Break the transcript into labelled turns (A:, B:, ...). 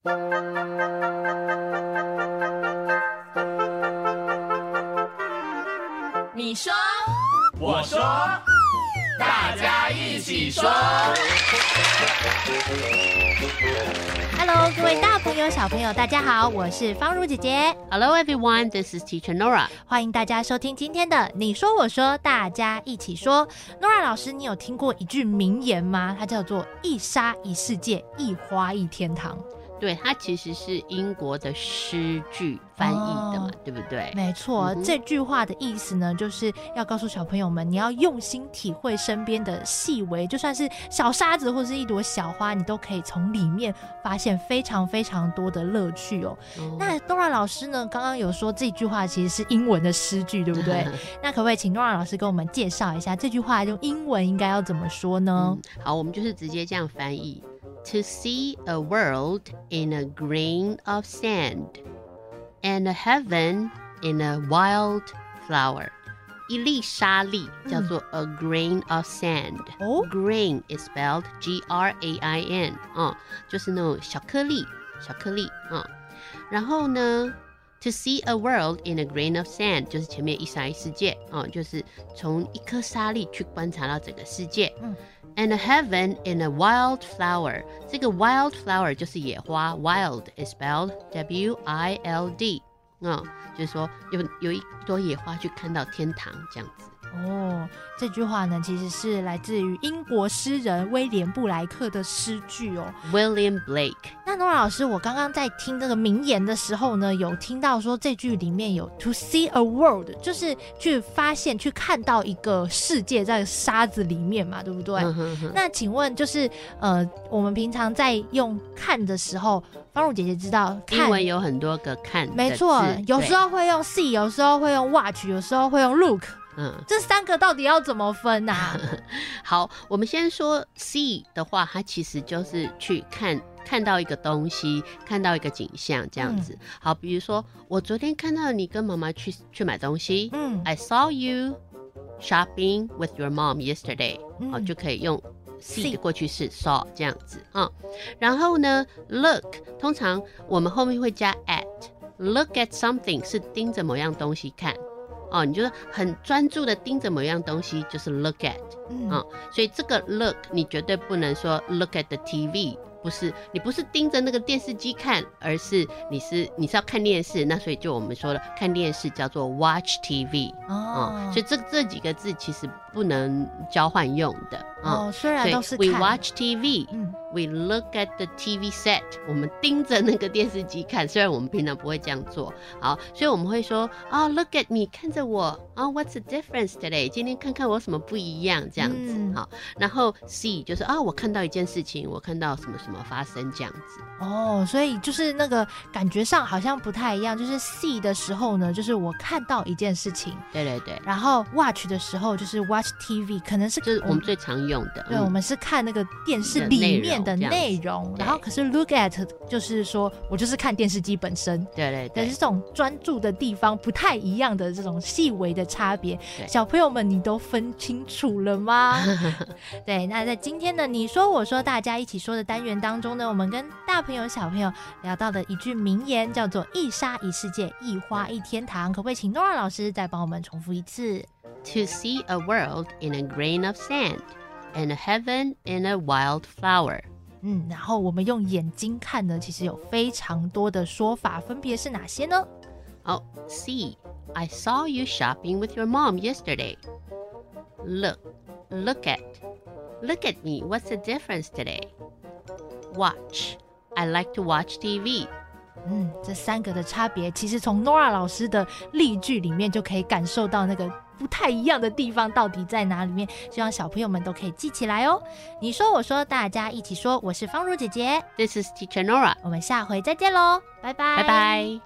A: 你说，
B: 我说，大家一起说。
A: Hello，各位大朋友、小朋友，大家好，我是方如姐姐
C: ，Hello everyone, this is Teacher Nora.
A: 欢迎大家收听今天的你说我说，大家一起说。Nora 老师，你有听过一句名言吗？它叫做“一沙一世界，一花一天堂
C: 对，它其实是英国的诗句翻译的嘛，
A: 哦
C: 对不对”。？
A: 没错，
C: 嗯
A: 这句话的意思呢，就是要告诉小朋友们，你要用心体会身边的细微，就算是小沙子或是一朵小花，你都可以从里面发现非常非常多的乐趣哦。
C: 哦
A: 那 Nora 老师呢，刚刚有说这句话其实是英文的诗句，对不对？那可不可以请 Nora 老师给我们介绍一下这句话用英文应该要怎么说呢？
C: 嗯，好，我们就是直接这样翻译 ：To see a world in a grain of sand, and a heaven in a wild flower。一粒沙粒叫做 a grain of sand。
A: 哦
C: Grain is spelled G R A I N，啊、就是那种小颗粒，小颗粒啊、然后呢 ，to see a world in a grain of sand，就是前面一沙一世界啊、就是从一颗沙粒去观察到整个世界。
A: 嗯
C: And a heaven in a wild flower，这个 wild flower 就是野花，wild is spelled W I L D， 啊、就是说有有一朵野花去看到天堂这样子。
A: 哦，这句话呢其实是来自于英国诗人威廉布莱克的诗句哦。
C: William Blake，
A: 那 Nora 老师，我刚刚在听这个名言的时候呢，有听到说这句里面有 to see a world，就是去发现、去看到一个世界在沙子里面嘛，对不对？
C: 嗯哼哼
A: 那请问，就是呃，我们平常在用看的时候，方如姐姐知道看
C: 英文有很多个看
A: 没错
C: 字，
A: 有时候会用 see，有时候会用 watch，有时候会用 look，
C: 嗯，
A: 这三个到底要怎么分啊？
C: 好，我们先说 see 的话，它其实就是去看看到一个东西，看到一个景象这样子。好，比如说我昨天看到你跟妈妈去去买东西、
A: 嗯。
C: I saw you shopping with your mom yesterday，好、
A: 嗯
C: 就可以用 see 的过去式 saw 这样子啊、然后呢，look 通常我们后面会加 at，look at something 是盯着某样东西看。哦，你就是很专注的盯着某样东西，就是 look at。
A: 嗯
C: 啊所以这个 look 你绝对不能说 look at the TV，不是你不是盯着那个电视机看，而是你是你是要看电视，那所以就我们说了看电视叫做 watch TV
A: 哦
C: 啊、所以这这几个字其实不能交换用的啊。
A: 哦，虽然
C: 所以
A: 都是
C: we watch TV，
A: 嗯
C: We look at the TV set，我们盯着那个电视机看，虽然我们平常不会这样做。好，所以我们会说啊、l o o k at me，看着我啊、w h a t s the difference today？今天看看我有什么不一样，这样子。
A: 嗯
C: 好，然后 see 就是啊，我看到一件事情，我看到什么什么发生这样子。
A: 哦，所以就是那个感觉上好像不太一样，就是 see 的时候呢，就是我看到一件事情，
C: 对对对，
A: 然后 watch 的时候就是 watch TV，可能是
C: 就是我们最常用的。
A: 对，
C: 嗯
A: 我们是看那个电视里面的内容，
C: 对
A: 然后可是 look at 就是说我就是看电视机本身。
C: 对对对
A: 但是这种专注的地方不太一样的这种细微的差别，小朋友们你都分清楚了吗？对，那在今天的你说我说大家一起说的单元当中呢，我们跟大朋友小朋友聊到的一句名言叫做“一沙一世界，一花一天堂”，可不可以请 Nora 老师再帮我们重复一次？
C: To see a world in a grain of sand, and a heaven in a wild flower。
A: 嗯，然后我们用眼睛看呢，其实有非常多的说法，分别是哪些呢？
C: 好，see, I saw you shopping with your mom yesterday. Look, look at, look at me. What's the difference today? Watch, I like to watch TV.
A: 嗯，这三个的差别，其实从 Nora 老师的例句里面就可以感受到那个不太一样的地方到底在哪里面。希望小朋友们都可以记起来哦。你说我说，大家一起说，我是方如姐姐
C: ，This is Teacher Nora.
A: 我们下回再见喽，拜拜，
C: 拜拜。